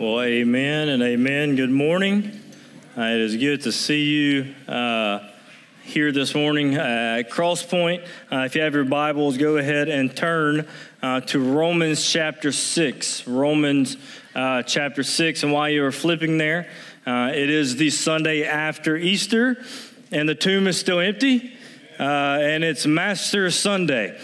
Well, amen and amen. Good morning. Uh, it is good to see you uh, here this morning at Crosspoint. Uh, if you have your Bibles, go ahead and turn uh, to Romans chapter 6. Romans uh, chapter 6. And while you are flipping there, uh, it is the Sunday after Easter, and the tomb is still empty. and it's Master Sunday.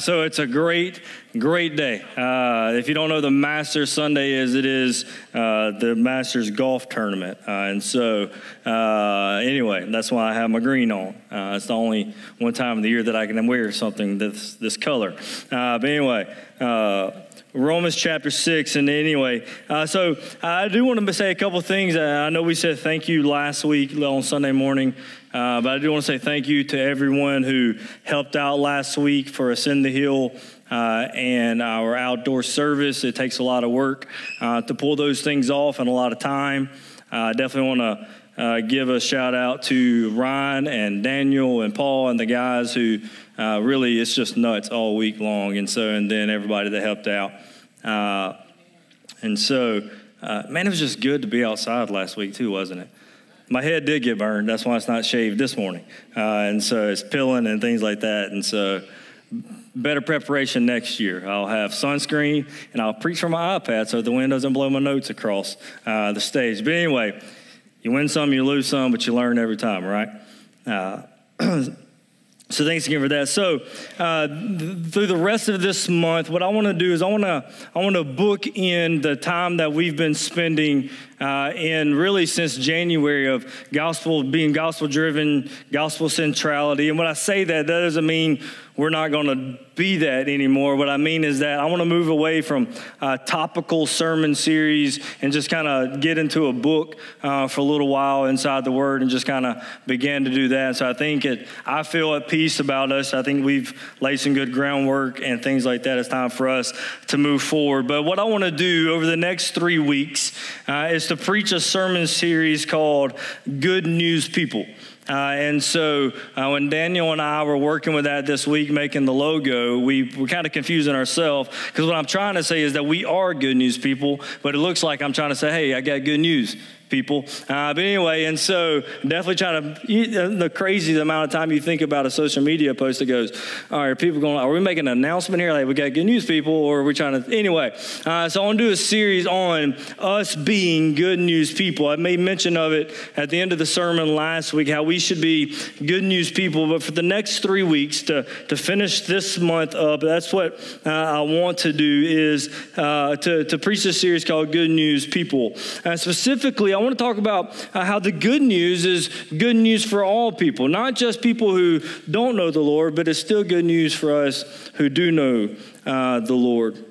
so it's a great Great day. Uh, if you don't know the Masters Sunday is, it is uh, the Masters golf tournament. Uh, and so, uh, anyway, that's why I have my green on. Uh, it's the only one time of the year that I can wear something this, this color. Uh, but anyway, Romans chapter 6. And anyway, so I do want to say a couple things. I know we said thank you last week on Sunday morning. but I do want to say thank you to everyone who helped out last week for Ascend the Hill uh, and our outdoor service. It takes a lot of work uh, to pull those things off and a lot of time. Uh, I definitely want to uh, give a shout out to Ryan and Daniel and Paul and the guys who uh, really it's just nuts all week long, and so and then everybody that helped out. And so, man, it was just good to be outside last week too, wasn't it? my head did get burned. That's why it's not shaved this morning. Uh, and so it's pilling and things like that. And so better preparation next year. I'll have sunscreen and I'll preach from my iPad so the wind doesn't blow my notes across uh, the stage. But anyway, you win some, you lose some, but you learn every time, right? Uh, so thanks again for that. So uh, th- through the rest of this month, what I want to do is I want to I want to book in the time that we've been spending uh, in really since January of gospel being gospel driven, gospel centrality. And when I say that, that doesn't mean we're not going to be that anymore. What I mean is that I want to move away from a topical sermon series and just kind of get into a book uh, for a little while inside the Word and just kind of begin to do that. So I think it, I feel at peace about us. I think we've laid some good groundwork and things like that. It's time for us to move forward. But what I want to do over the next three weeks uh, is to preach a sermon series called Good News People. Uh, and so uh, when Daniel and I were working with that this week, making the logo, we were kind of confusing ourselves because what I'm trying to say is that we are good news people, but it looks like I'm trying to say, hey, I got good news people. Uh, but anyway, and so definitely trying to, the crazy amount of time you think about a social media post that goes, all right, are people going, are we making an announcement here? Like, we got good news people, or are we trying to, anyway. Uh, so I want to do a series on us being good news people. I made mention of it at the end of the sermon last week, how we should be good news people. But for the next three weeks to, to finish this month up, that's what uh, I want to do is uh, to, to preach this series called Good News People. Uh, specifically, I want to talk about uh, how the good news is good news for all people, not just people who don't know the Lord, but it's still good news for us who do know uh, the Lord.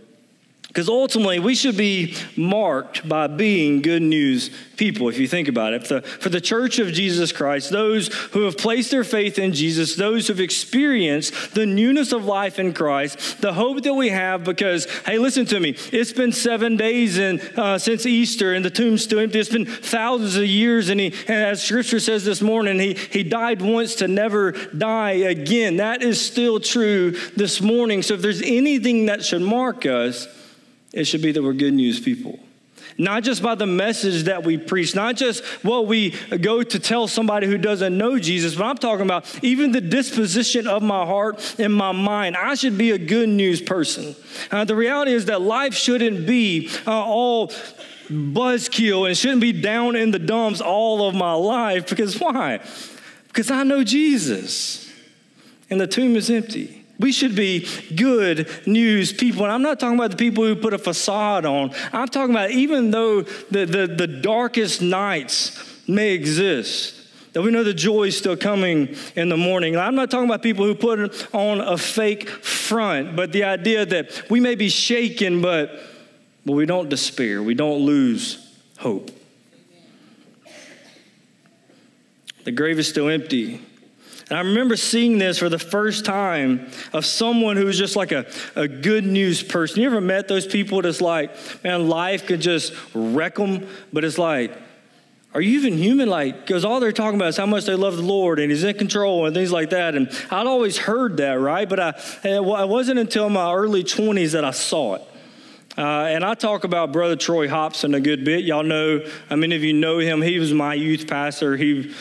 Because ultimately, we should be marked by being good news people, if you think about it. For the, for the church of Jesus Christ, those who have placed their faith in Jesus, those who have experienced the newness of life in Christ, the hope that we have, because, hey, listen to me, it's been seven days in, uh, since Easter, and the tomb's still empty. It's been thousands of years, and, he, and as Scripture says this morning, he, he died once to never die again. That is still true this morning. So if there's anything that should mark us, it should be that we're good news people. Not just by the message that we preach, not just what we go to tell somebody who doesn't know Jesus, but I'm talking about even the disposition of my heart and my mind. I should be a good news person. Uh, the reality is that life shouldn't be uh, all buzzkill and shouldn't be down in the dumps all of my life because why? Because I know Jesus and the tomb is empty. We should be good news people. And I'm not talking about the people who put a facade on. I'm talking about even though the, the, the darkest nights may exist, that we know the joy is still coming in the morning. I'm not talking about people who put on a fake front, but the idea that we may be shaken, but, but we don't despair, we don't lose hope. The grave is still empty. And I remember seeing this for the first time of someone who's just like a, a good news person. You ever met those people that's like, man, life could just wreck them, but it's like, are you even human? Like, because all they're talking about is how much they love the Lord and He's in control and things like that. And I'd always heard that, right? But I, it wasn't until my early 20s that I saw it. Uh, and I talk about Brother Troy Hobson a good bit. Y'all know, I mean, if you know him, he was my youth pastor. He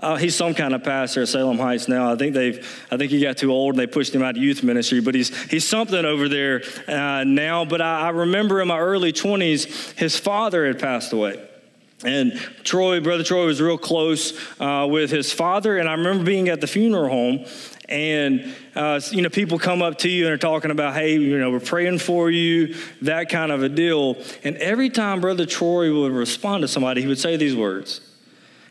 uh, he's some kind of pastor at Salem Heights now. I think they've, I think he got too old and they pushed him out of youth ministry. But he's he's something over there uh, now. But I, I remember in my early 20s, his father had passed away. And Troy, Brother Troy, was real close uh, with his father. And I remember being at the funeral home, and uh, you know, people come up to you and are talking about, hey, you know, we're praying for you, that kind of a deal. And every time Brother Troy would respond to somebody, he would say these words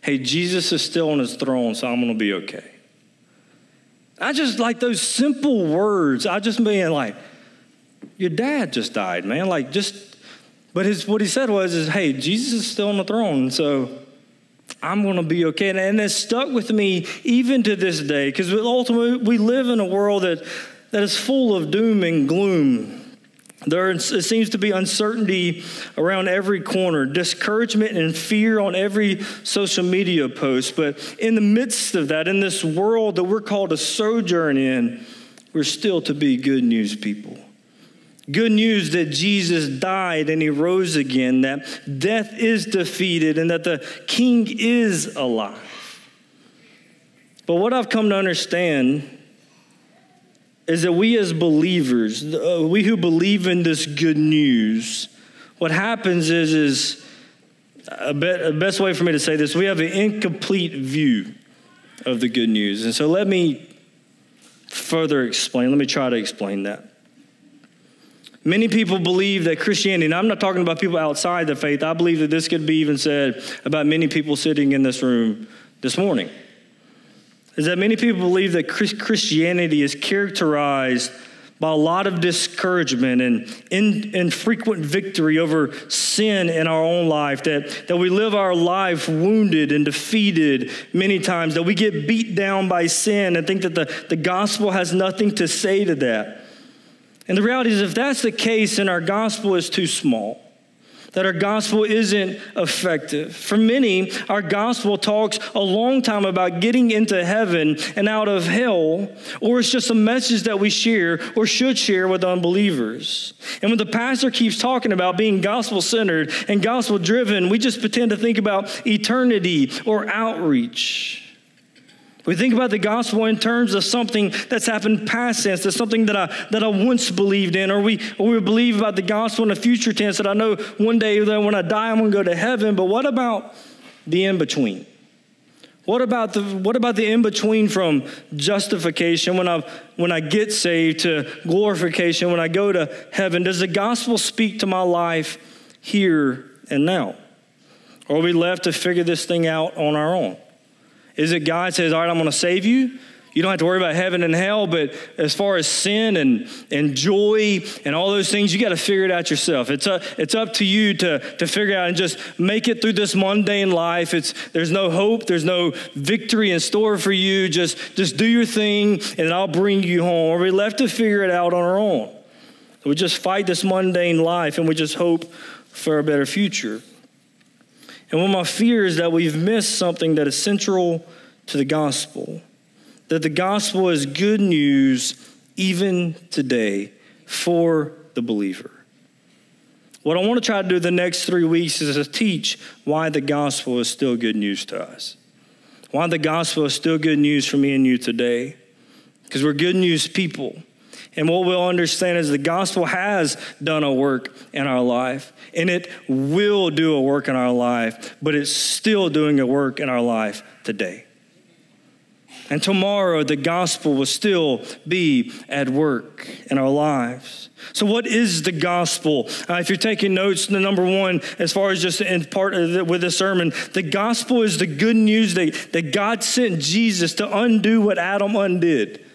hey, Jesus is still on his throne, so I'm going to be okay. I just like those simple words. I just being like, your dad just died, man. Like, just, but his, what he said was, is, hey, Jesus is still on the throne, so I'm going to be okay. And, and it stuck with me even to this day, because ultimately we live in a world that, that is full of doom and gloom. There seems to be uncertainty around every corner, discouragement and fear on every social media post. But in the midst of that, in this world that we're called to sojourn in, we're still to be good news people. Good news that Jesus died and he rose again, that death is defeated, and that the king is alive. But what I've come to understand is that we as believers, uh, we who believe in this good news, what happens is, is a, be- a best way for me to say this, we have an incomplete view of the good news. And so let me further explain. Let me try to explain that. Many people believe that Christianity, and I'm not talking about people outside the faith, I believe that this could be even said about many people sitting in this room this morning is that many people believe that Christianity is characterized by a lot of discouragement and infrequent victory over sin in our own life, that, that we live our life wounded and defeated many times, that we get beat down by sin and think that the, the gospel has nothing to say to that. And the reality is, if that's the case, then our gospel is too small that our gospel isn't effective. For many, our gospel talks a long time about getting into heaven and out of hell, or it's just a message that we share or should share with unbelievers. And when the pastor keeps talking about being gospel centered and gospel driven, we just pretend to think about eternity or outreach. We think about the gospel in terms of something that's happened past tense, that's something that I, that I once believed in, or we, or we believe about the gospel in the future tense that I know one day that when I die, I'm going to go to heaven. But what about the in between? What about the what about the in between from justification when I when I get saved to glorification when I go to heaven? Does the gospel speak to my life here and now? Or are we left to figure this thing out on our own? Is it God says, All right, I'm going to save you? You don't have to worry about heaven and hell, but as far as sin and, and joy and all those things, you got to figure it out yourself. It's, a, it's up to you to, to figure out and just make it through this mundane life. It's, there's no hope, there's no victory in store for you. Just, just do your thing, and I'll bring you home. Or we left to figure it out on our own. We just fight this mundane life and we just hope for a better future. And one of my fears is that we've missed something that is central to the gospel. That the gospel is good news even today for the believer. What I want to try to do the next three weeks is to teach why the gospel is still good news to us. Why the gospel is still good news for me and you today. Because we're good news people. And what we'll understand is the gospel has done a work in our life, and it will do a work in our life, but it's still doing a work in our life today. And tomorrow, the gospel will still be at work in our lives. So, what is the gospel? Uh, if you're taking notes, the number one, as far as just in part the, with the sermon, the gospel is the good news that, that God sent Jesus to undo what Adam undid.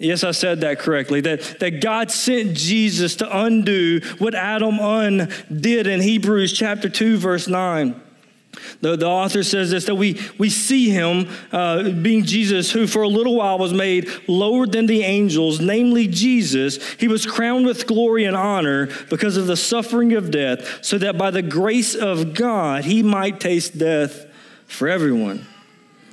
Yes, I said that correctly. That, that God sent Jesus to undo what Adam undid in Hebrews chapter 2, verse 9. The, the author says this that we, we see him uh, being Jesus, who for a little while was made lower than the angels, namely Jesus. He was crowned with glory and honor because of the suffering of death, so that by the grace of God he might taste death for everyone.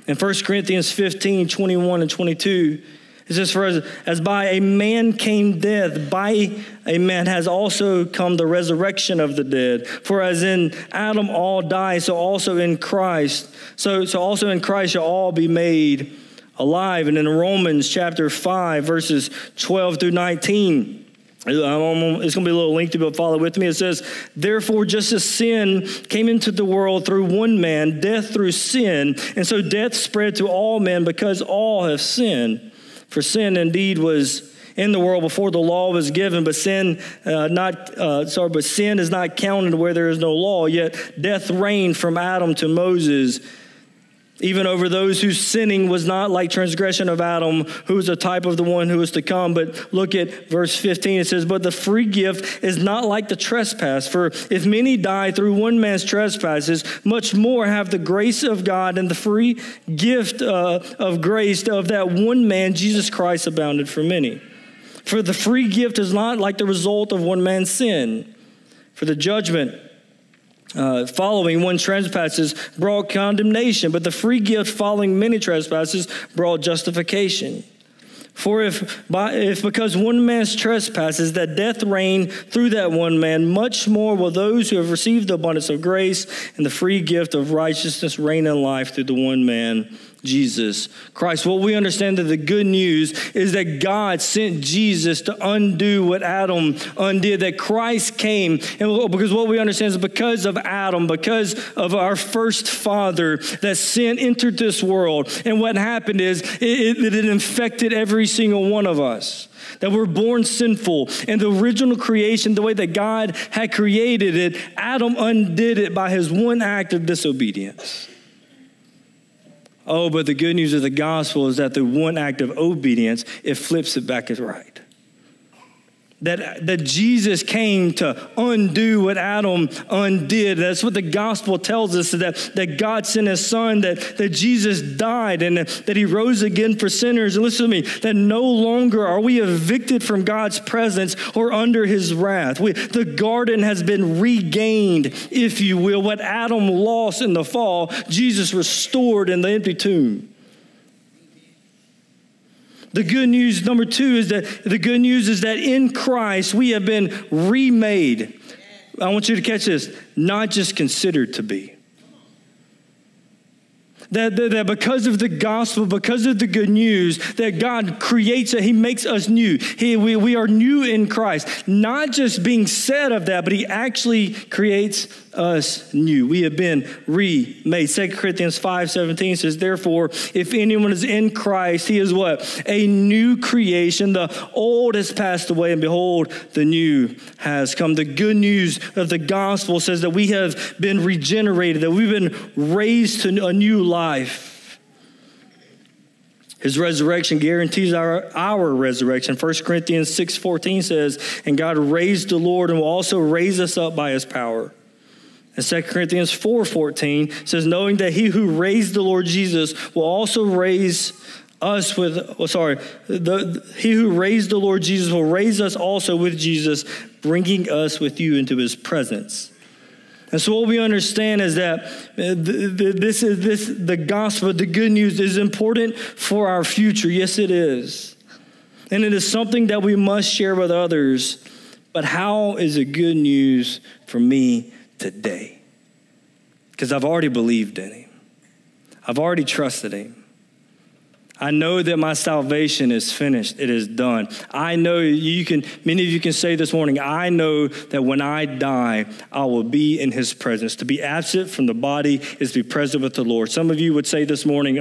In 1 Corinthians 15 21 and 22, It says, For as, as by a man came death, by a man has also come the resurrection of the dead. For as in Adam all die, so also in Christ, so, so also in Christ shall all be made alive. And in Romans chapter 5, verses 12 through 19, it's going to be a little lengthy, but follow with me. It says, Therefore, just as sin came into the world through one man, death through sin, and so death spread to all men because all have sinned. For sin indeed was in the world before the law was given, but sin uh, not uh, sorry, but sin is not counted where there is no law. Yet death reigned from Adam to Moses even over those whose sinning was not like transgression of Adam, who was a type of the one who was to come. But look at verse 15. It says, But the free gift is not like the trespass. For if many die through one man's trespasses, much more have the grace of God and the free gift uh, of grace of that one man, Jesus Christ, abounded for many. For the free gift is not like the result of one man's sin. For the judgment, uh, following one trespasses brought condemnation, but the free gift following many trespasses brought justification. For if, by, if because one man's trespasses that death reigned through that one man, much more will those who have received the abundance of grace and the free gift of righteousness reign in life through the one man Jesus Christ. What we understand that the good news is that God sent Jesus to undo what Adam undid, that Christ came. And because what we understand is because of Adam, because of our first father, that sin entered this world. And what happened is it, it, it infected every single one of us that we're born sinful. And the original creation, the way that God had created it, Adam undid it by his one act of disobedience. Oh, but the good news of the gospel is that the one act of obedience, it flips it back as right that, that Jesus came to undo what Adam undid. That's what the gospel tells us that, that God sent his son, that, that Jesus died, and that he rose again for sinners. And listen to me, that no longer are we evicted from God's presence or under his wrath. We, the garden has been regained, if you will. What Adam lost in the fall, Jesus restored in the empty tomb. The good news, number two, is that the good news is that in Christ we have been remade. I want you to catch this, not just considered to be. That, that, that, because of the gospel, because of the good news, that God creates it, He makes us new. He, we, we are new in Christ. Not just being said of that, but He actually creates us new. We have been remade. 2 Corinthians 5 17 says, Therefore, if anyone is in Christ, he is what? A new creation. The old has passed away, and behold, the new has come. The good news of the gospel says that we have been regenerated, that we've been raised to a new life. His resurrection guarantees our, our resurrection. 1 Corinthians 6:14 says, "And God raised the Lord and will also raise us up by his power." And 2 Corinthians 4:14 says, knowing that he who raised the Lord Jesus will also raise us with, oh, sorry, the, he who raised the Lord Jesus will raise us also with Jesus, bringing us with you into his presence. And so, what we understand is that uh, this is this the gospel, the good news is important for our future. Yes, it is, and it is something that we must share with others. But how is it good news for me today because I've already believed in him. I've already trusted him. I know that my salvation is finished. It is done. I know you can, many of you can say this morning, I know that when I die, I will be in his presence. To be absent from the body is to be present with the Lord. Some of you would say this morning,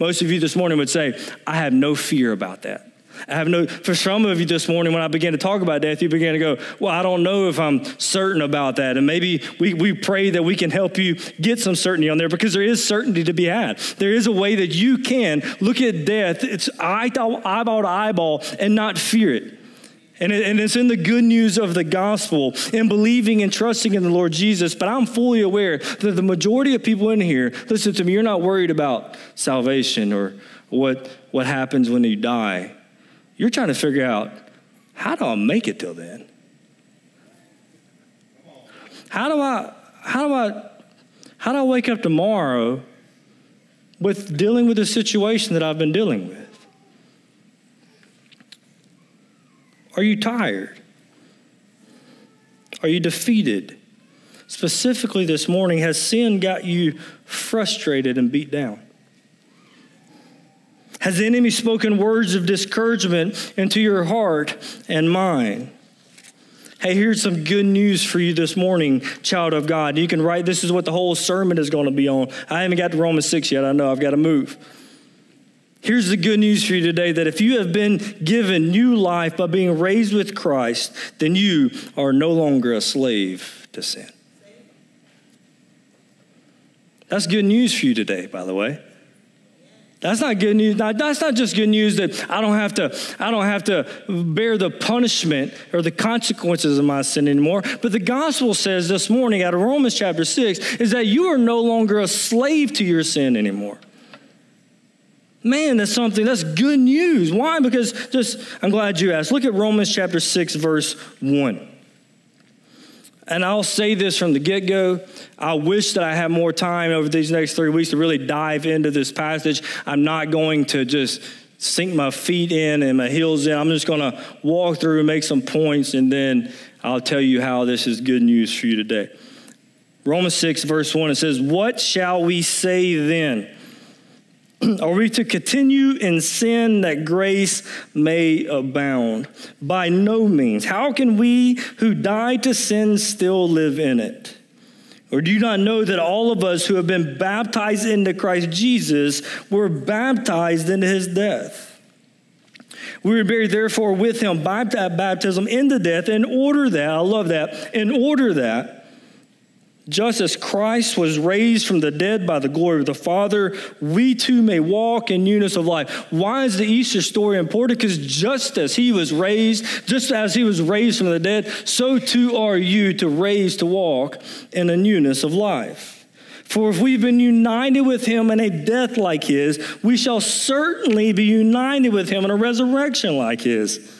most of you this morning would say, I have no fear about that. I have no, for some of you this morning, when I began to talk about death, you began to go, Well, I don't know if I'm certain about that. And maybe we, we pray that we can help you get some certainty on there because there is certainty to be had. There is a way that you can look at death, it's eyeball to eyeball, and not fear it. And, it, and it's in the good news of the gospel and believing and trusting in the Lord Jesus. But I'm fully aware that the majority of people in here, listen to me, you're not worried about salvation or what, what happens when you die. You're trying to figure out how do I make it till then? How do I how do I how do I wake up tomorrow with dealing with the situation that I've been dealing with? Are you tired? Are you defeated? Specifically this morning, has sin got you frustrated and beat down? Has the enemy spoken words of discouragement into your heart and mind? Hey, here's some good news for you this morning, child of God. You can write, this is what the whole sermon is going to be on. I haven't got to Romans 6 yet. I know I've got to move. Here's the good news for you today that if you have been given new life by being raised with Christ, then you are no longer a slave to sin. That's good news for you today, by the way. That's not good news. That's not just good news that I don't have to, I don't have to bear the punishment or the consequences of my sin anymore. But the gospel says this morning out of Romans chapter 6 is that you are no longer a slave to your sin anymore. Man, that's something, that's good news. Why? Because just, I'm glad you asked. Look at Romans chapter 6, verse 1 and I'll say this from the get go. I wish that I had more time over these next three weeks to really dive into this passage. I'm not going to just sink my feet in and my heels in. I'm just going to walk through and make some points, and then I'll tell you how this is good news for you today. Romans 6, verse 1, it says, What shall we say then? Are we to continue in sin that grace may abound? By no means. How can we who died to sin still live in it? Or do you not know that all of us who have been baptized into Christ Jesus were baptized into his death? We were buried, therefore, with him by baptism into death, in order that, I love that, in order that, just as Christ was raised from the dead by the glory of the Father, we too may walk in newness of life. Why is the Easter story important? Because just as he was raised, just as he was raised from the dead, so too are you to raise to walk in a newness of life. For if we've been united with him in a death like his, we shall certainly be united with him in a resurrection like his.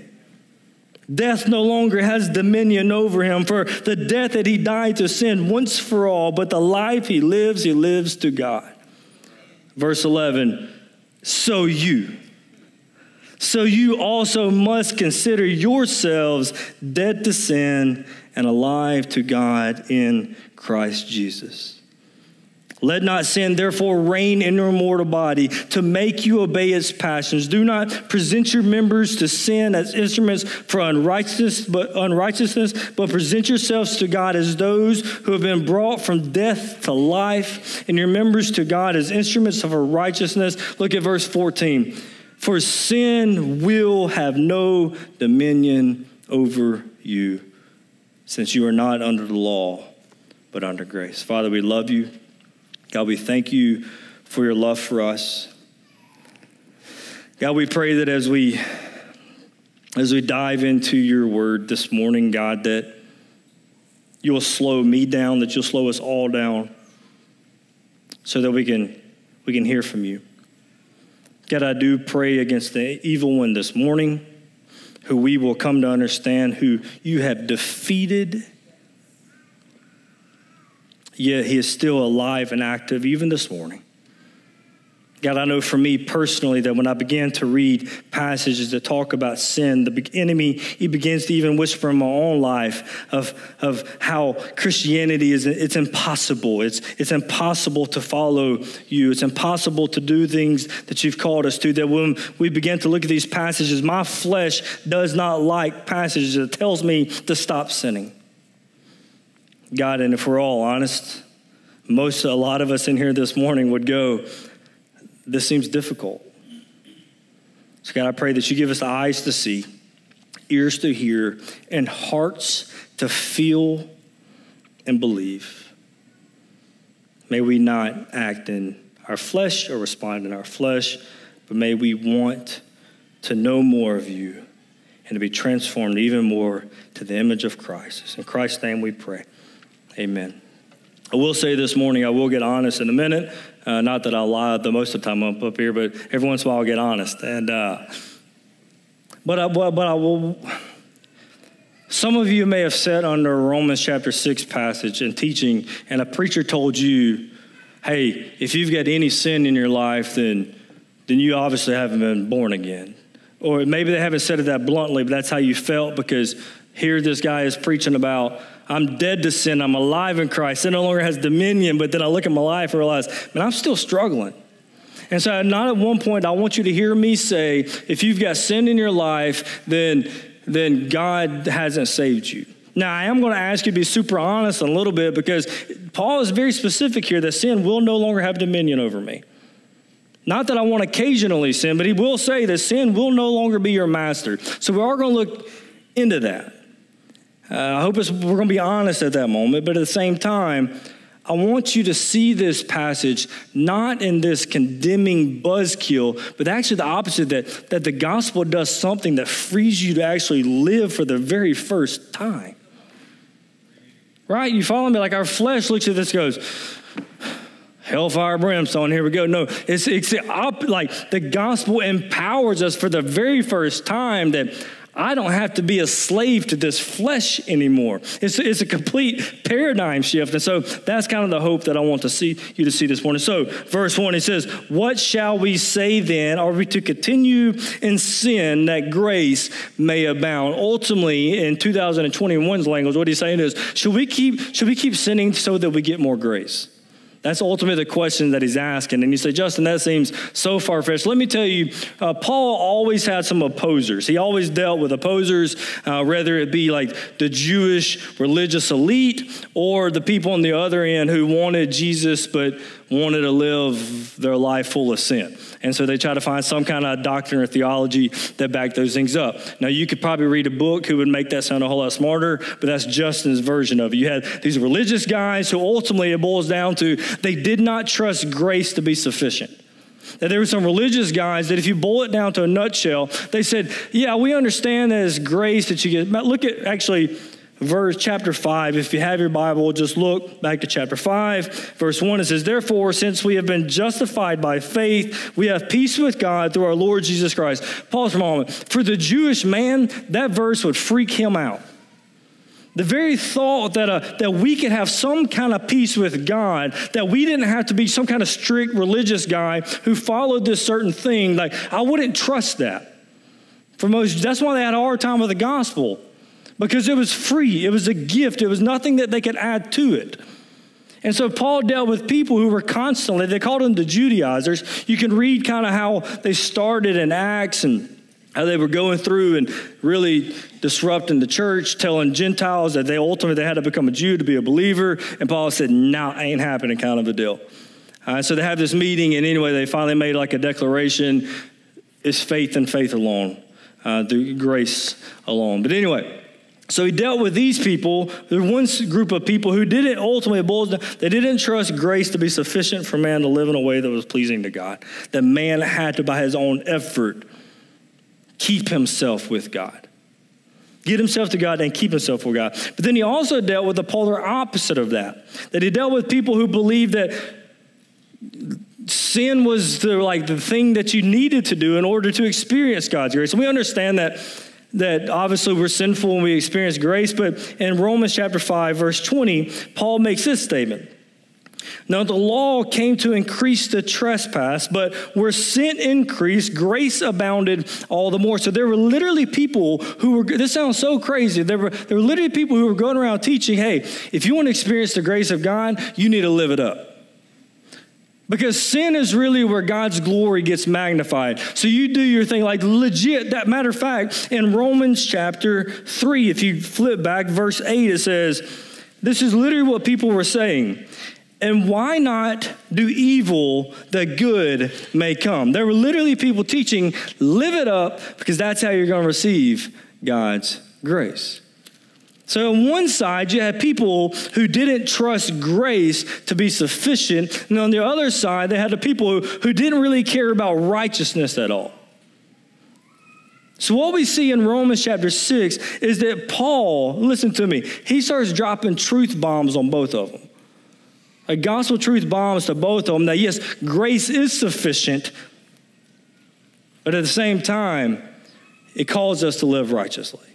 Death no longer has dominion over him, for the death that he died to sin once for all, but the life he lives, he lives to God. Verse 11, so you, so you also must consider yourselves dead to sin and alive to God in Christ Jesus. Let not sin therefore reign in your mortal body to make you obey its passions. Do not present your members to sin as instruments for unrighteousness, but unrighteousness, but present yourselves to God as those who have been brought from death to life, and your members to God as instruments of righteousness. Look at verse 14. For sin will have no dominion over you, since you are not under the law, but under grace. Father, we love you. God, we thank you for your love for us. God, we pray that as we as we dive into your word this morning, God, that you'll slow me down, that you'll slow us all down so that we can we can hear from you. God, I do pray against the evil one this morning, who we will come to understand who you have defeated yet he is still alive and active even this morning. God, I know for me personally that when I began to read passages that talk about sin, the enemy, he begins to even whisper in my own life of, of how Christianity is, it's impossible. It's, it's impossible to follow you. It's impossible to do things that you've called us to. That when we begin to look at these passages, my flesh does not like passages that tells me to stop sinning. God, and if we're all honest, most, a lot of us in here this morning would go, This seems difficult. So, God, I pray that you give us eyes to see, ears to hear, and hearts to feel and believe. May we not act in our flesh or respond in our flesh, but may we want to know more of you and to be transformed even more to the image of Christ. In Christ's name we pray. Amen. I will say this morning, I will get honest in a minute. Uh, not that I lie the most of the time I'm up here, but every once in a while I'll get honest. And uh, but I, but, but I will. Some of you may have sat under Romans chapter six passage and teaching, and a preacher told you, "Hey, if you've got any sin in your life, then then you obviously haven't been born again." Or maybe they haven't said it that bluntly, but that's how you felt because here this guy is preaching about I'm dead to sin. I'm alive in Christ. Sin no longer has dominion. But then I look at my life and realize, man, I'm still struggling. And so, not at one point, I want you to hear me say, if you've got sin in your life, then, then God hasn't saved you. Now, I am going to ask you to be super honest a little bit because Paul is very specific here that sin will no longer have dominion over me. Not that I want occasionally sin, but he will say that sin will no longer be your master. So we are going to look into that. Uh, I hope we're going to be honest at that moment, but at the same time, I want you to see this passage not in this condemning buzzkill, but actually the opposite that, that the gospel does something that frees you to actually live for the very first time. Right? You follow me? Like our flesh looks at this goes, hellfire brimstone here we go no it's, it's up like the gospel empowers us for the very first time that I don't have to be a slave to this flesh anymore. It's, it's a complete paradigm shift. And so that's kind of the hope that I want to see you to see this morning. So, verse 1, it says, What shall we say then? Are we to continue in sin that grace may abound? Ultimately, in 2021's language, what he's saying is, should we keep, should we keep sinning so that we get more grace? That's ultimately the question that he's asking. And you say, Justin, that seems so far fetched. Let me tell you, uh, Paul always had some opposers. He always dealt with opposers, uh, whether it be like the Jewish religious elite or the people on the other end who wanted Jesus but wanted to live their life full of sin. And so they try to find some kind of doctrine or theology that back those things up. Now, you could probably read a book who would make that sound a whole lot smarter, but that's Justin's version of it. You had these religious guys who ultimately it boils down to they did not trust grace to be sufficient that there were some religious guys that if you boil it down to a nutshell, they said, yeah, we understand that it's grace that you get. But look at actually verse chapter 5 if you have your bible just look back to chapter 5 verse 1 it says therefore since we have been justified by faith we have peace with god through our lord jesus christ. Pause for a moment. For the jewish man that verse would freak him out. The very thought that, uh, that we could have some kind of peace with God, that we didn't have to be some kind of strict religious guy who followed this certain thing, like, I wouldn't trust that. For most, that's why they had a hard time with the gospel because it was free, it was a gift, it was nothing that they could add to it. And so Paul dealt with people who were constantly, they called them the Judaizers. You can read kind of how they started in Acts and how they were going through and really disrupting the church, telling Gentiles that they ultimately they had to become a Jew to be a believer. And Paul said, "No, nah, ain't happening," kind of a deal. Uh, so they have this meeting, and anyway, they finally made like a declaration: "It's faith and faith alone, uh, through grace alone." But anyway. So he dealt with these people. There was one group of people who didn't ultimately boils down, they didn't trust grace to be sufficient for man to live in a way that was pleasing to God. That man had to, by his own effort, keep himself with God. Get himself to God and keep himself with God. But then he also dealt with the polar opposite of that. That he dealt with people who believed that sin was the like the thing that you needed to do in order to experience God's grace. And we understand that that obviously we're sinful and we experience grace, but in Romans chapter 5, verse 20, Paul makes this statement. Now, the law came to increase the trespass, but where sin increased, grace abounded all the more. So there were literally people who were, this sounds so crazy. There were, there were literally people who were going around teaching, hey, if you want to experience the grace of God, you need to live it up. Because sin is really where God's glory gets magnified. So you do your thing like legit. That matter of fact, in Romans chapter 3, if you flip back, verse 8, it says, This is literally what people were saying. And why not do evil that good may come? There were literally people teaching, live it up because that's how you're going to receive God's grace. So, on one side, you had people who didn't trust grace to be sufficient. And on the other side, they had the people who, who didn't really care about righteousness at all. So, what we see in Romans chapter 6 is that Paul, listen to me, he starts dropping truth bombs on both of them. A gospel truth bombs to both of them that yes, grace is sufficient, but at the same time, it calls us to live righteously.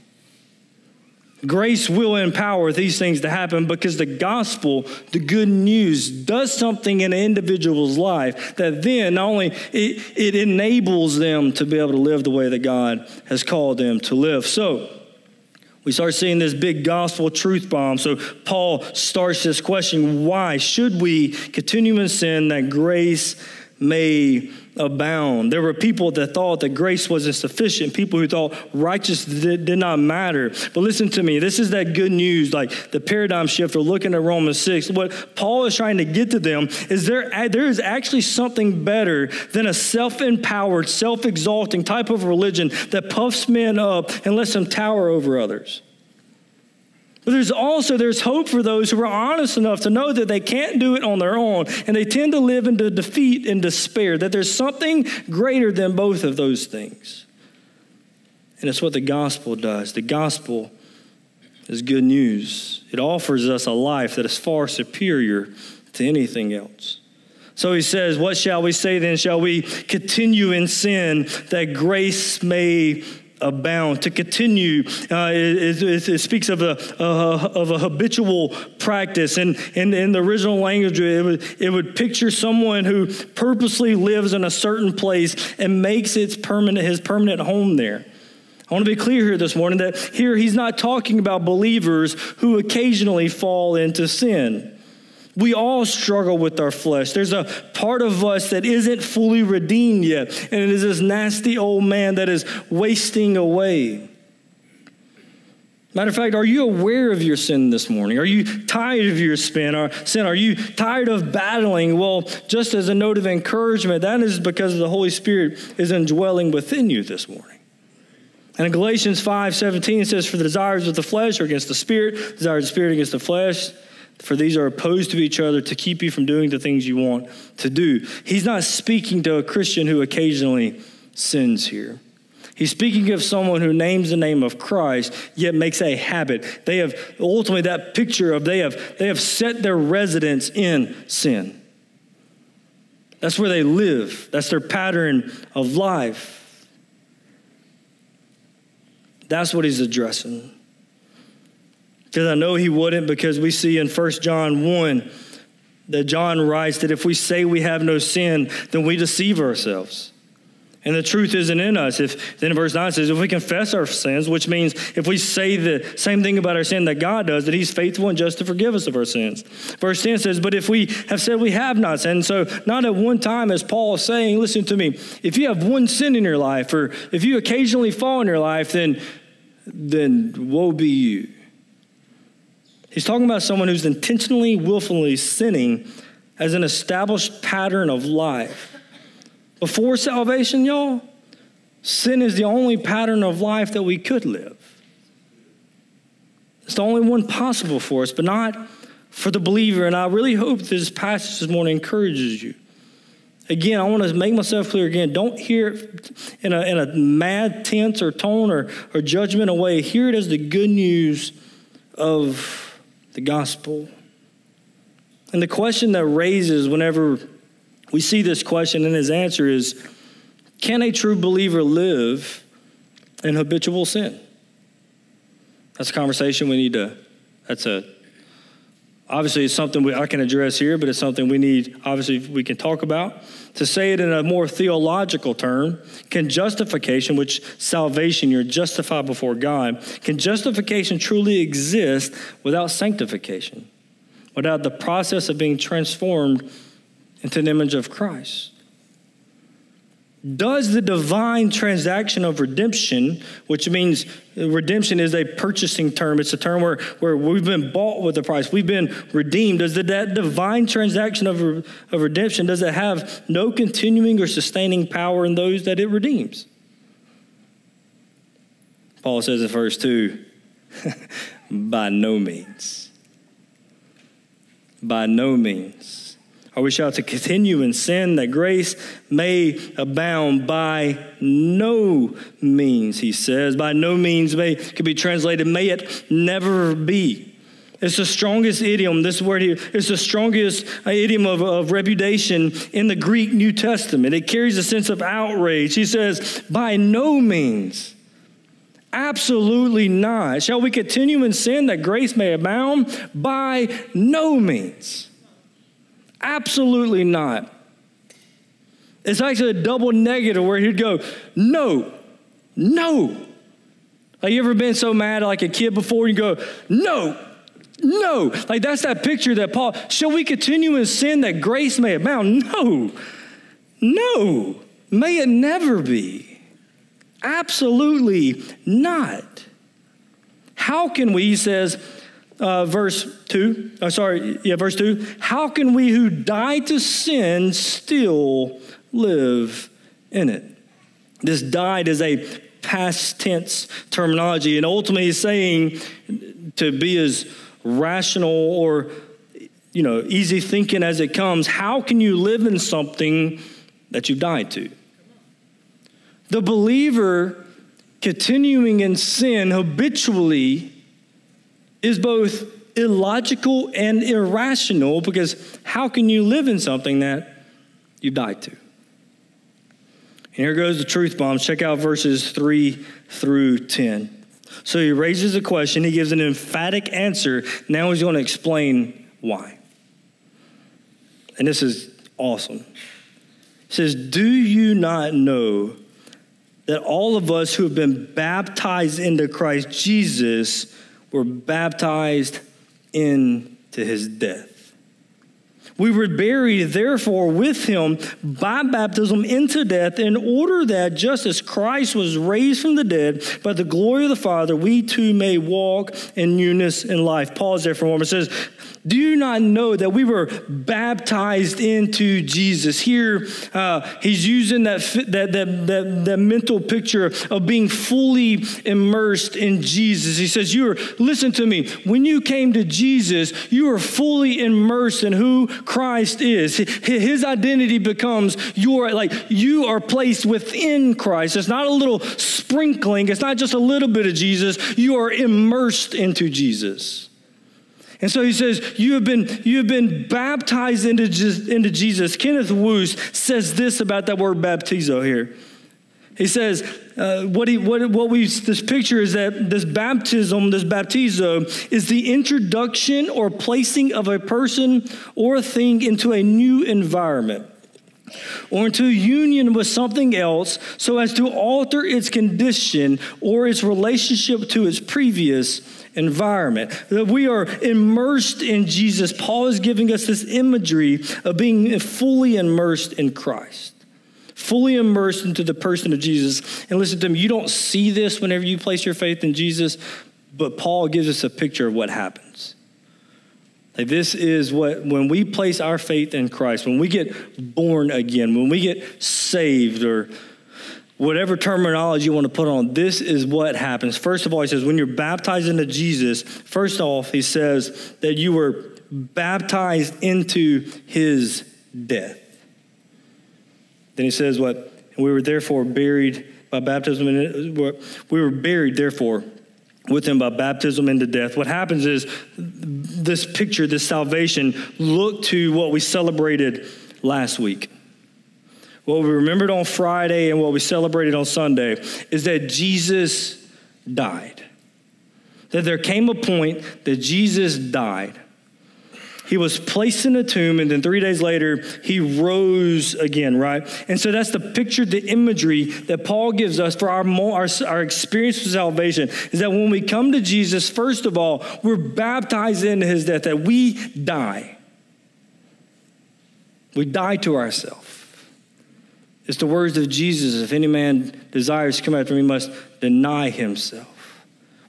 Grace will empower these things to happen because the gospel, the good news, does something in an individual's life that then not only it, it enables them to be able to live the way that God has called them to live. So we start seeing this big gospel truth bomb. So Paul starts this question why should we continue in sin that grace may abound. There were people that thought that grace wasn't sufficient, people who thought righteousness did, did, not matter. But listen to me, this is that good news, like the paradigm shift or looking at Romans 6. What Paul is trying to get to them is there, there is actually something better than a self empowered, self exalting type of religion that puffs men up and lets them tower over others. But there's also there's hope for those who are honest enough to know that they can't do it on their own and they tend to live into defeat and despair, that there's something greater than both of those things. And it's what the gospel does. The gospel is good news. It offers us a life that is far superior to anything else. So he says, What shall we say then? Shall we continue in sin that grace may abound. To continue, uh, it, it, it, speaks of a, of a habitual practice. And in, in the original language, it would, it would picture someone who purposely lives in a certain place and makes its permanent, his permanent home there. I want to be clear here this morning that here he's not talking about believers who occasionally fall into sin. We all struggle with our flesh. There's a part of us that isn't fully redeemed yet, and it is this nasty old man that is wasting away. Matter of fact, are you aware of your sin this morning? Are you tired of your sin? Are, you tired of battling? Well, just as a note of encouragement, that is because the Holy Spirit is indwelling within you this morning. And in Galatians 5 17, it says, For the desires of the flesh are against the spirit, desires of the spirit against the flesh for these are opposed to each other to keep you from doing the things you want to do. He's not speaking to a Christian who occasionally sins here. He's speaking of someone who names the name of Christ, yet makes a habit. They have ultimately that picture of they have they have set their residence in sin. That's where they live. That's their pattern of life. That's what he's addressing. Because I know he wouldn't, because we see in 1 John 1 that John writes that if we say we have no sin, then we deceive ourselves. And the truth isn't in us. If then verse 9 says, if we confess our sins, which means if we say the same thing about our sin that God does, that He's faithful and just to forgive us of our sins. Verse 10 says, But if we have said we have not sinned, so not at one time, as Paul is saying, listen to me, if you have one sin in your life, or if you occasionally fall in your life, then then woe be you. He's talking about someone who's intentionally, willfully sinning as an established pattern of life. Before salvation, y'all, sin is the only pattern of life that we could live. It's the only one possible for us, but not for the believer. And I really hope this passage this morning encourages you. Again, I want to make myself clear again. Don't hear it in a, in a mad tense or tone or, or judgment away. Hear it as the good news of the gospel. And the question that raises whenever we see this question and his answer is can a true believer live in habitual sin? That's a conversation we need to, that's a, obviously it's something we, I can address here, but it's something we need, obviously we can talk about. To say it in a more theological term, can justification, which salvation, you're justified before God, can justification truly exist without sanctification, without the process of being transformed into the image of Christ? Does the divine transaction of redemption, which means redemption is a purchasing term, it's a term where, where we've been bought with a price, we've been redeemed. Does that, divine transaction of, of redemption, does it have no continuing or sustaining power in those that it redeems? Paul says in verse 2 by no means. By no means. Are we shall to continue in sin that grace may abound by no means, he says. By no means may could be translated, may it never be. It's the strongest idiom, this word here, it's the strongest uh, idiom of, of repudiation in the Greek New Testament. It carries a sense of outrage. He says, by no means. Absolutely not. Shall we continue in sin that grace may abound? By no means. Absolutely not. It's actually a double negative where he'd go, no, no. Have you ever been so mad like a kid before and you go, no, no. Like that's that picture that Paul, shall we continue in sin that grace may abound? No, no. May it never be. Absolutely not. How can we, he says, uh, verse 2, uh, sorry, yeah, verse 2, how can we who died to sin still live in it? This died is a past tense terminology, and ultimately saying to be as rational or you know easy thinking as it comes, how can you live in something that you've died to? The believer continuing in sin habitually is both illogical and irrational because how can you live in something that you've died to? And here goes the truth bombs. Check out verses 3 through 10. So he raises a question, he gives an emphatic answer. Now he's going to explain why. And this is awesome. He says, Do you not know that all of us who have been baptized into Christ Jesus were baptized into his death? We were buried, therefore, with him by baptism into death, in order that just as Christ was raised from the dead by the glory of the Father, we too may walk in newness in life. Pause there for a moment. It says, do you not know that we were baptized into Jesus? Here, uh, he's using that, that, that, that, that mental picture of being fully immersed in Jesus. He says, You are, listen to me, when you came to Jesus, you were fully immersed in who Christ is. His identity becomes your, like, you are placed within Christ. It's not a little sprinkling, it's not just a little bit of Jesus. You are immersed into Jesus. And so he says, you have been, you have been baptized into, into Jesus. Kenneth Wuest says this about that word baptizo here. He says, uh, what, he, what, what we, this picture is that this baptism, this baptizo, is the introduction or placing of a person or a thing into a new environment or into union with something else so as to alter its condition or its relationship to its previous environment. That we are immersed in Jesus. Paul is giving us this imagery of being fully immersed in Christ. Fully immersed into the person of Jesus. And listen to me, you don't see this whenever you place your faith in Jesus, but Paul gives us a picture of what happens. Like this is what, when we place our faith in Christ, when we get born again, when we get saved or whatever terminology you want to put on, this is what happens. First of all, he says, when you're baptized into Jesus, first off, he says that you were baptized into his death. Then he says, what? We were therefore buried by baptism. We were buried, therefore, with him by baptism into death. What happens is this picture, this salvation, look to what we celebrated last week. What we remembered on Friday and what we celebrated on Sunday is that Jesus died. That there came a point that Jesus died he was placed in a tomb, and then three days later, he rose again, right? And so that's the picture, the imagery that Paul gives us for our, our, our experience with salvation is that when we come to Jesus, first of all, we're baptized into his death, that we die. We die to ourselves. It's the words of Jesus if any man desires to come after me, must deny himself.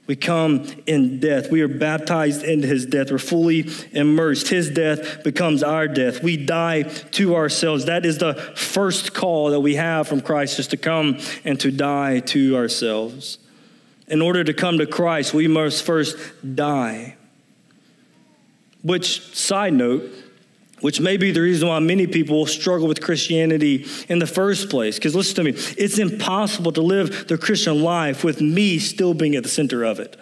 We come in death. We are baptized into his death. We're fully immersed. His death becomes our death. We die to ourselves. That is the first call that we have from Christ, is to come and to die to ourselves. In order to come to Christ, we must first die. Which, side note, which may be the reason why many people struggle with Christianity in the first place. Because listen to me, it's impossible to live the Christian life with me still being at the center of it.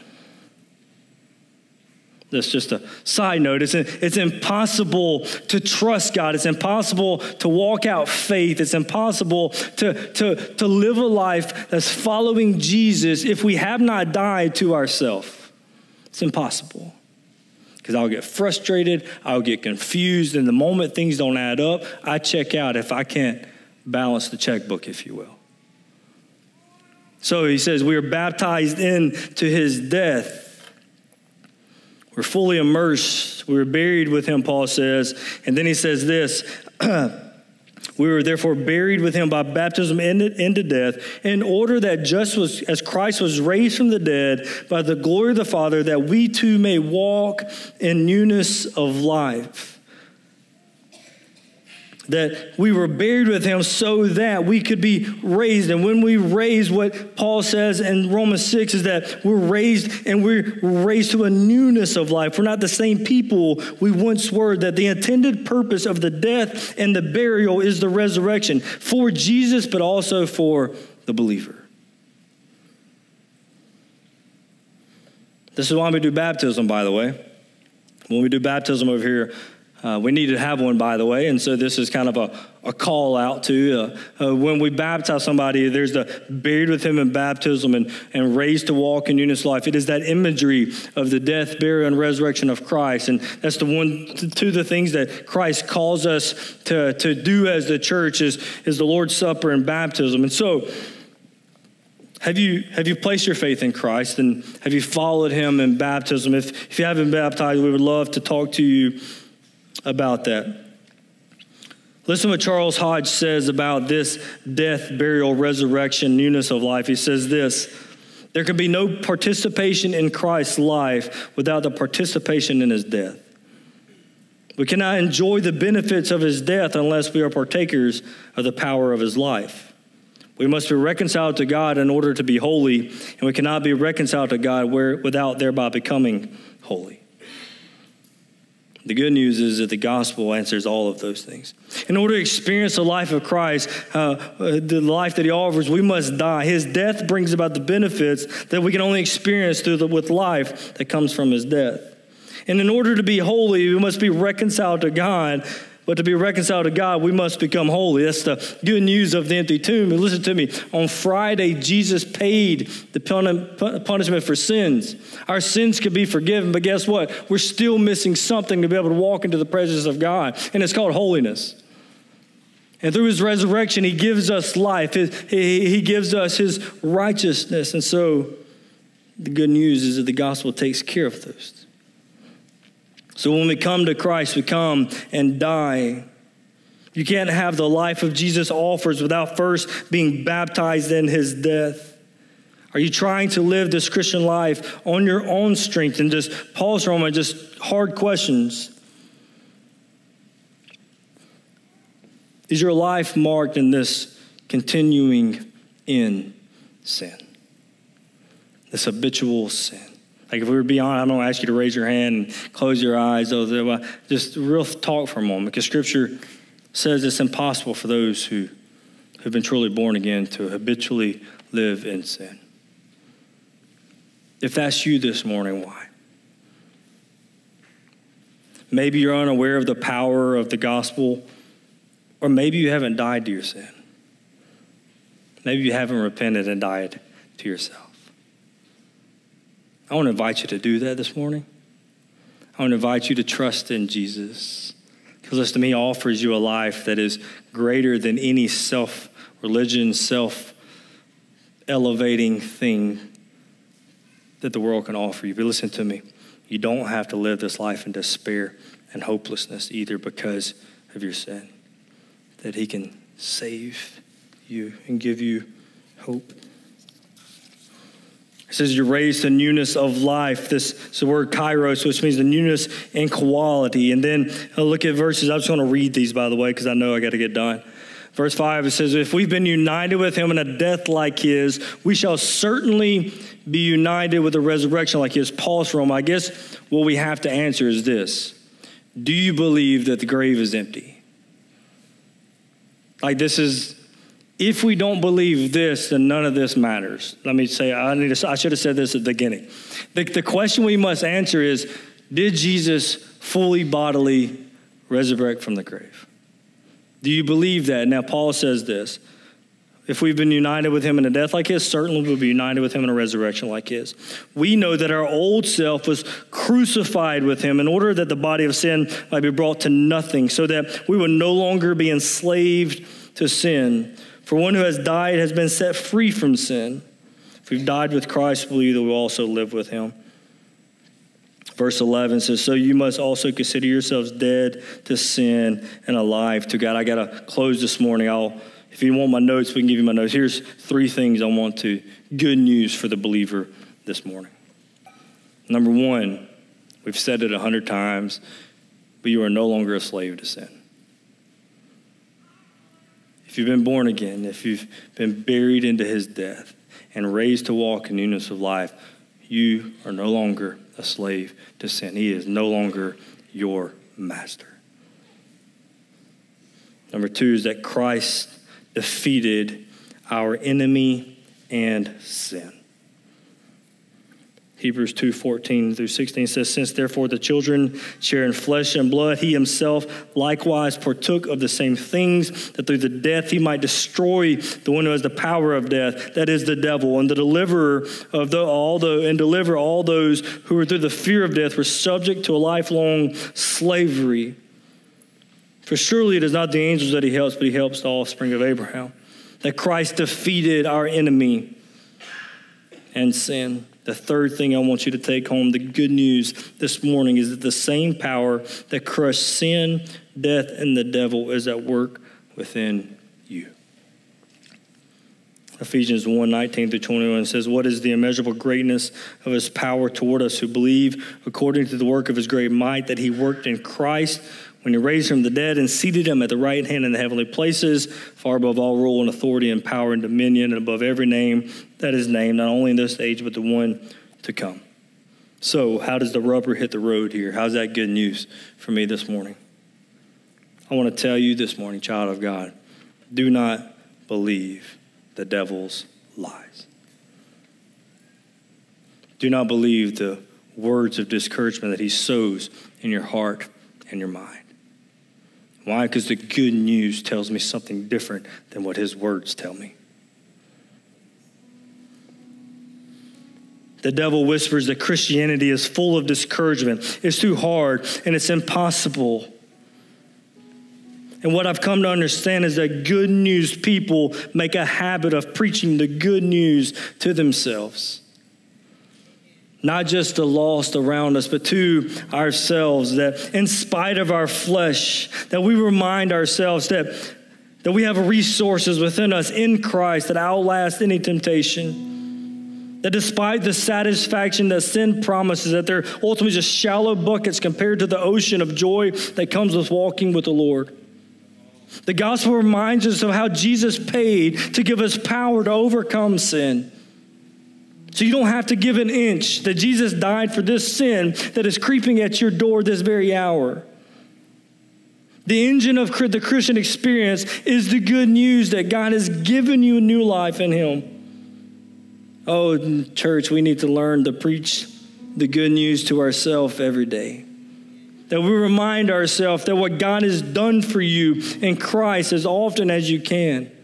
That's just a side note. It's, it's impossible to trust God. It's impossible to walk out faith. It's impossible to, to, to live a life that's following Jesus if we have not died to ourselves. It's impossible. Because I'll get frustrated, I'll get confused, and the moment things don't add up, I check out if I can't balance the checkbook, if you will. So he says, We are baptized into his death we're fully immersed. We were buried with him, Paul says. And then he says this We were therefore buried with him by baptism into death, in order that just was, as Christ was raised from the dead by the glory of the Father, that we too may walk in newness of life that we were buried with him so that we could be raised. And when we raise, what Paul says in Romans 6 is that we're raised and we're raised to a newness of life. We're not the same people we once were, that the intended purpose of the death and the burial is the resurrection for Jesus, but also for the believer. This is why we do baptism, by the way. When we do baptism over here, uh, we need to have one, by the way, and so this is kind of a, a call out to uh, uh, when we baptize somebody, there's the buried with him in baptism and, and raised to walk in newness life. It is that imagery of the death, burial, and resurrection of Christ. And that's the one, two of the things that Christ calls us to, to do as the church is, is the Lord's Supper and baptism. And so, have you, have you placed your faith in Christ and have you followed him in baptism? If, if you haven't baptized, we would love to talk to you about that. Listen what Charles Hodge says about this death, burial, resurrection, newness of life. He says this There can be no participation in Christ's life without the participation in his death. We cannot enjoy the benefits of his death unless we are partakers of the power of his life. We must be reconciled to God in order to be holy, and we cannot be reconciled to God without thereby becoming holy. The good news is that the gospel answers all of those things. In order to experience the life of Christ, uh, uh, the life that he offers, we must die. His death brings about the benefits that we can only experience through the, with life that comes from his death. And in order to be holy, we must be reconciled to God but to be reconciled to God, we must become holy. That's the good news of the empty tomb. And listen to me. On Friday, Jesus paid the punishment for sins. Our sins could be forgiven, but guess what? We're still missing something to be able to walk into the presence of God, and it's called holiness. And through his resurrection, he gives us life, he gives us his righteousness. And so the good news is that the gospel takes care of those. So when we come to Christ, we come and die. You can't have the life of Jesus offers without first being baptized in his death. Are you trying to live this Christian life on your own strength? And just pause for a moment, just hard questions. Is your life marked in this continuing in sin? This habitual sin? Like if we were beyond, I don't ask you to raise your hand and close your eyes. Just real talk for a moment, because Scripture says it's impossible for those who have been truly born again to habitually live in sin. If that's you this morning, why? Maybe you're unaware of the power of the gospel, or maybe you haven't died to your sin. Maybe you haven't repented and died to yourself. I want to invite you to do that this morning. I want to invite you to trust in Jesus. Because listen to me, offers you a life that is greater than any self religion, self elevating thing that the world can offer you. But listen to me, you don't have to live this life in despair and hopelessness either because of your sin. That He can save you and give you hope. Says you're raised newness of life. This is the word kainos, which means the newness and quality. And then I'll uh, look at verses. I'm just going to read these, by the way, because I know I got to get done. Verse 5, it says, If we've been united with him in a death like his, we shall certainly be united with a resurrection like his. Paul's from. I guess what we have to answer is this Do you believe that the grave is empty? Like this is if we don't believe this, then none of this matters. Let me say, I, need to, I should have said this at the beginning. The, the question we must answer is Did Jesus fully bodily resurrect from the grave? Do you believe that? Now, Paul says this if we've been united with him in a death like his, certainly we'll be united with him in a resurrection like his. We know that our old self was crucified with him in order that the body of sin might be brought to nothing, so that we would no longer be enslaved to sin. For one who has died has been set free from sin. If we've died with Christ, we believe that we'll also live with him. Verse 11 says, So you must also consider yourselves dead to sin and alive to God. I got to close this morning. I'll if you want my notes, we can give you my notes. Here's three things I want to good news for the believer this morning. Number one, we've said it a hundred times, but you are no longer a slave to sin. If you've been born again, if you've been buried into his death and raised to walk in newness of life, you are no longer a slave to sin. He is no longer your master. Number two is that Christ defeated our enemy and sin. Hebrews 2 14 through 16 says, Since therefore the children share in flesh and blood, he himself likewise partook of the same things, that through the death he might destroy the one who has the power of death, that is the devil, and the deliverer of the, all the and deliver all those who were through the fear of death were subject to a lifelong slavery. For surely it is not the angels that he helps, but he helps the offspring of Abraham. That Christ defeated our enemy and sin. The third thing I want you to take home, the good news this morning, is that the same power that crushed sin, death, and the devil is at work within you. Ephesians 1 19 through 21 says, What is the immeasurable greatness of his power toward us who believe, according to the work of his great might, that he worked in Christ? When he raised him from the dead and seated him at the right hand in the heavenly places, far above all rule and authority and power and dominion, and above every name that is named, not only in this age, but the one to come. So, how does the rubber hit the road here? How's that good news for me this morning? I want to tell you this morning, child of God, do not believe the devil's lies. Do not believe the words of discouragement that he sows in your heart and your mind. Why? Because the good news tells me something different than what his words tell me. The devil whispers that Christianity is full of discouragement. It's too hard and it's impossible. And what I've come to understand is that good news people make a habit of preaching the good news to themselves not just the lost around us, but to ourselves, that in spite of our flesh, that we remind ourselves that, that we have resources within us in Christ that outlast any temptation. That despite the satisfaction that sin promises, that they're ultimately just shallow buckets compared to the ocean of joy that comes with walking with the Lord. The gospel reminds us of how Jesus paid to give us power to overcome sin. So you don't have to give an inch that Jesus died for this sin that is creeping at your door this very hour. The engine of the Christian experience is the good news that God has given you a new life in Him. Oh, church, we need to learn to preach the good news to ourselves every day. That we remind ourselves that what God has done for you in Christ as often as you can.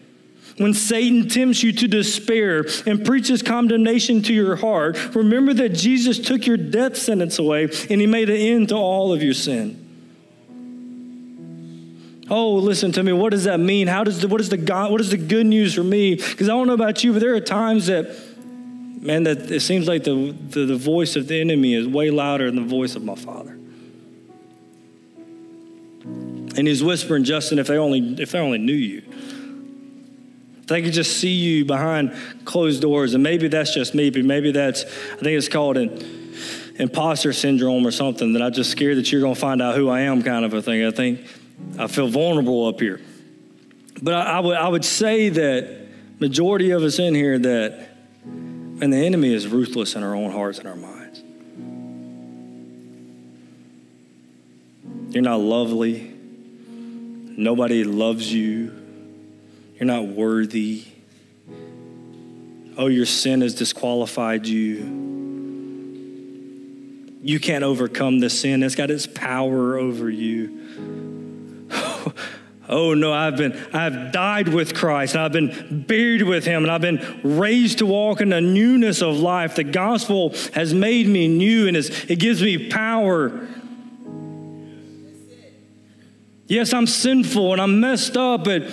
When Satan tempts you to despair and preaches condemnation to your heart, remember that Jesus took your death sentence away and he made an end to all of your sin. Oh, listen to me. What does that mean? How does the, what is the God, what is the good news for me? Because I don't know about you, but there are times that, man, that it seems like the, the, the voice of the enemy is way louder than the voice of my Father. And he's whispering, Justin, if they only if they only knew you. They could just see you behind closed doors. And maybe that's just me, but maybe that's, I think it's called an imposter syndrome or something that I'm just scared that you're going to find out who I am kind of a thing. I think I feel vulnerable up here. But I, I would, I would say that majority of us in here that, and the enemy is ruthless in our own hearts and our minds. You're not lovely. Nobody loves you. You're not worthy. Oh, your sin has disqualified you. You can't overcome the sin. It's got its power over you. oh no, I've been I've died with Christ. I've been buried with him and I've been raised to walk in the newness of life. The gospel has made me new and it gives me power. Yes, I'm sinful and I'm messed up, but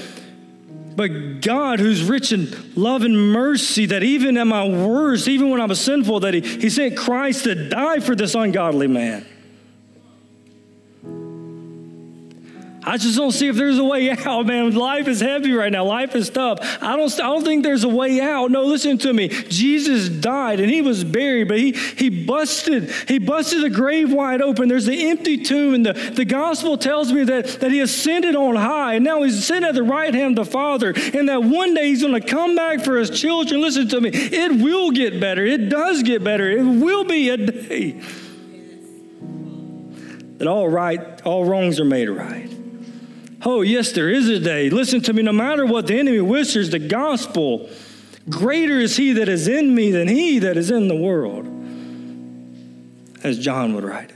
but God, who's rich in love and mercy, that even at my worst, even when I was sinful, that He, he sent Christ to die for this ungodly man. I just don't see if there's a way out, man. Life is heavy right now. Life is tough. I don't, I don't think there's a way out. No, listen to me. Jesus died and he was buried, but he, he busted, he busted the grave wide open. There's the empty tomb, and the, the gospel tells me that, that he ascended on high, and now he's sitting at the right hand of the Father, and that one day he's going to come back for his children. Listen to me. It will get better. It does get better. It will be a day that all right, all wrongs are made right. Oh, yes, there is a day. Listen to me, no matter what the enemy whispers, the gospel, greater is he that is in me than he that is in the world, as John would write it.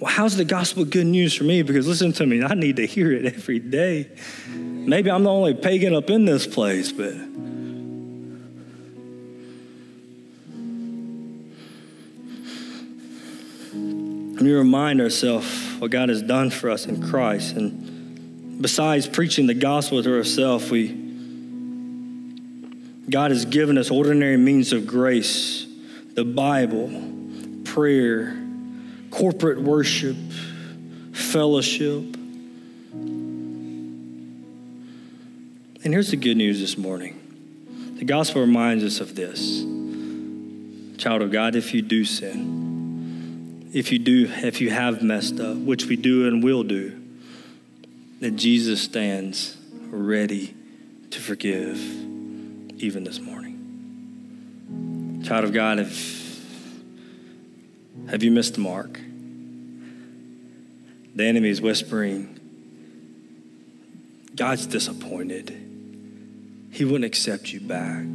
Well, how's the gospel good news for me? Because listen to me, I need to hear it every day. Maybe I'm the only pagan up in this place, but. We remind ourselves what God has done for us in Christ. And besides preaching the gospel to ourselves, we God has given us ordinary means of grace, the Bible, prayer, corporate worship, fellowship. And here's the good news this morning. The gospel reminds us of this. Child of God, if you do sin, if you do, if you have messed up, which we do and will do, that Jesus stands ready to forgive even this morning. Child of God, if, have you missed the mark? The enemy is whispering, God's disappointed. He wouldn't accept you back.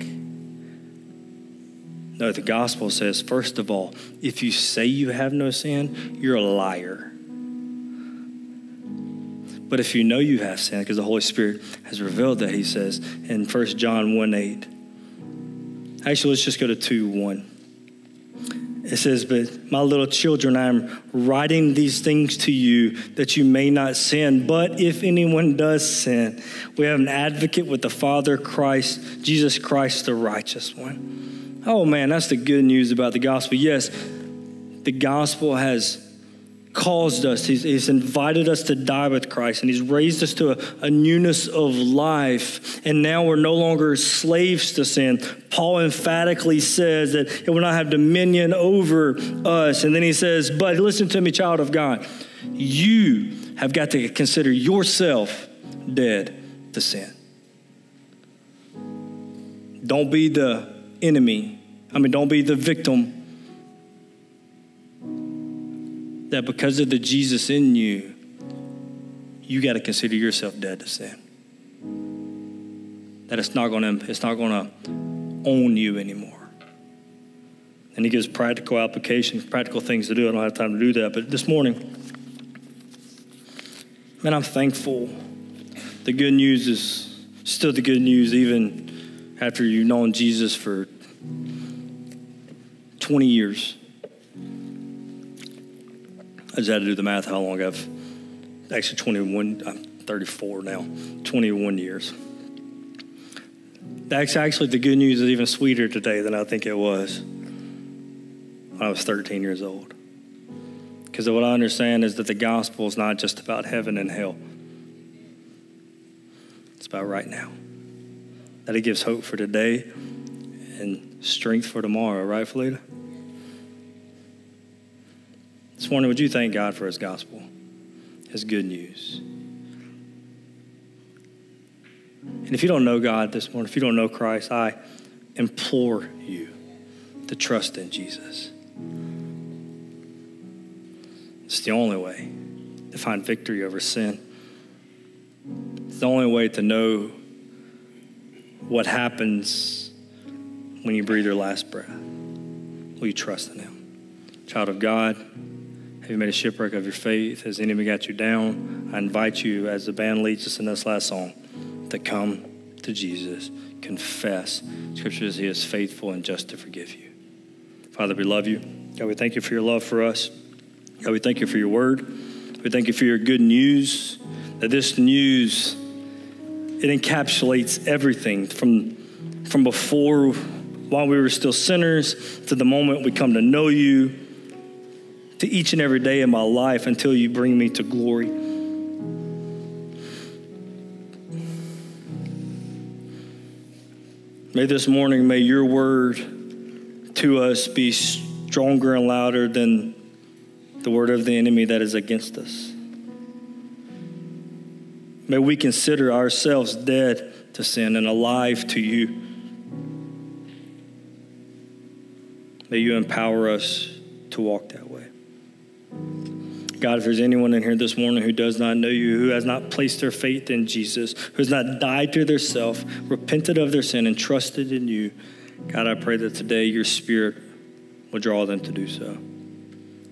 No, the gospel says, first of all, if you say you have no sin, you're a liar. But if you know you have sin, because the Holy Spirit has revealed that, he says in 1 John 1 8. Actually, let's just go to 2 1. It says, But my little children, I am writing these things to you that you may not sin. But if anyone does sin, we have an advocate with the Father, Christ, Jesus Christ, the righteous one. Oh man, that's the good news about the gospel. Yes, the gospel has caused us, he's, he's, invited us to die with Christ, and He's raised us to a, a, newness of life. And now we're no longer slaves to sin. Paul emphatically says that it will not have dominion over us. And then he says, But listen to me, child of God, you have got to consider yourself dead to sin. Don't be the enemy. I mean, don't be the victim. That because of the Jesus in you, you got to consider yourself dead to sin. That it's not going to it's not going to own you anymore. And he gives practical applications, practical things to do. I don't have time to do that, but this morning, man, I'm thankful. The good news is still the good news, even after you've known Jesus for 20 years. I just had to do the math how long I've actually 21, I'm 34 now, 21 years. That's actually the good news is even sweeter today than I think it was when I was 13 years old. Because what I understand is that the gospel is not just about heaven and hell, it's about right now. That it gives hope for today and strength for tomorrow, right, Felita? This morning, would you thank God for His gospel, His good news? And if you don't know God this morning, if you don't know Christ, I implore you to trust in Jesus. It's the only way to find victory over sin. It's the only way to know what happens when you breathe your last breath? Will you trust in Him? child of God? Have you made a shipwreck of your faith? Has enemy got you down? I invite you, as the band leads us in this last song, to come to Jesus, confess. Scripture says he is faithful and just to forgive you. Father, we love you. God, we thank you for your love for us. God, we thank you for your word. We thank you for your good news, that this news, it encapsulates everything from, from before, while we were still sinners, to the moment we come to know you, to each and every day of my life until you bring me to glory. May this morning, may your word to us be stronger and louder than the word of the enemy that is against us. May we consider ourselves dead to sin and alive to you. May you empower us to walk that way. God, if there's anyone in here this morning who does not know you, who has not placed their faith in Jesus, who has not died to their self, repented of their sin, and trusted in you, God, I pray that today your spirit will draw them to do so.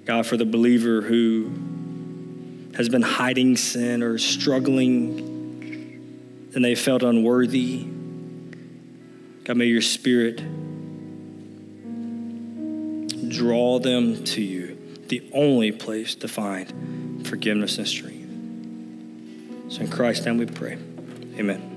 God, for the believer who has been hiding sin or struggling and they felt unworthy, God, may your spirit draw them to you the only place to find forgiveness and strength. So in Christ's name we pray. Amen.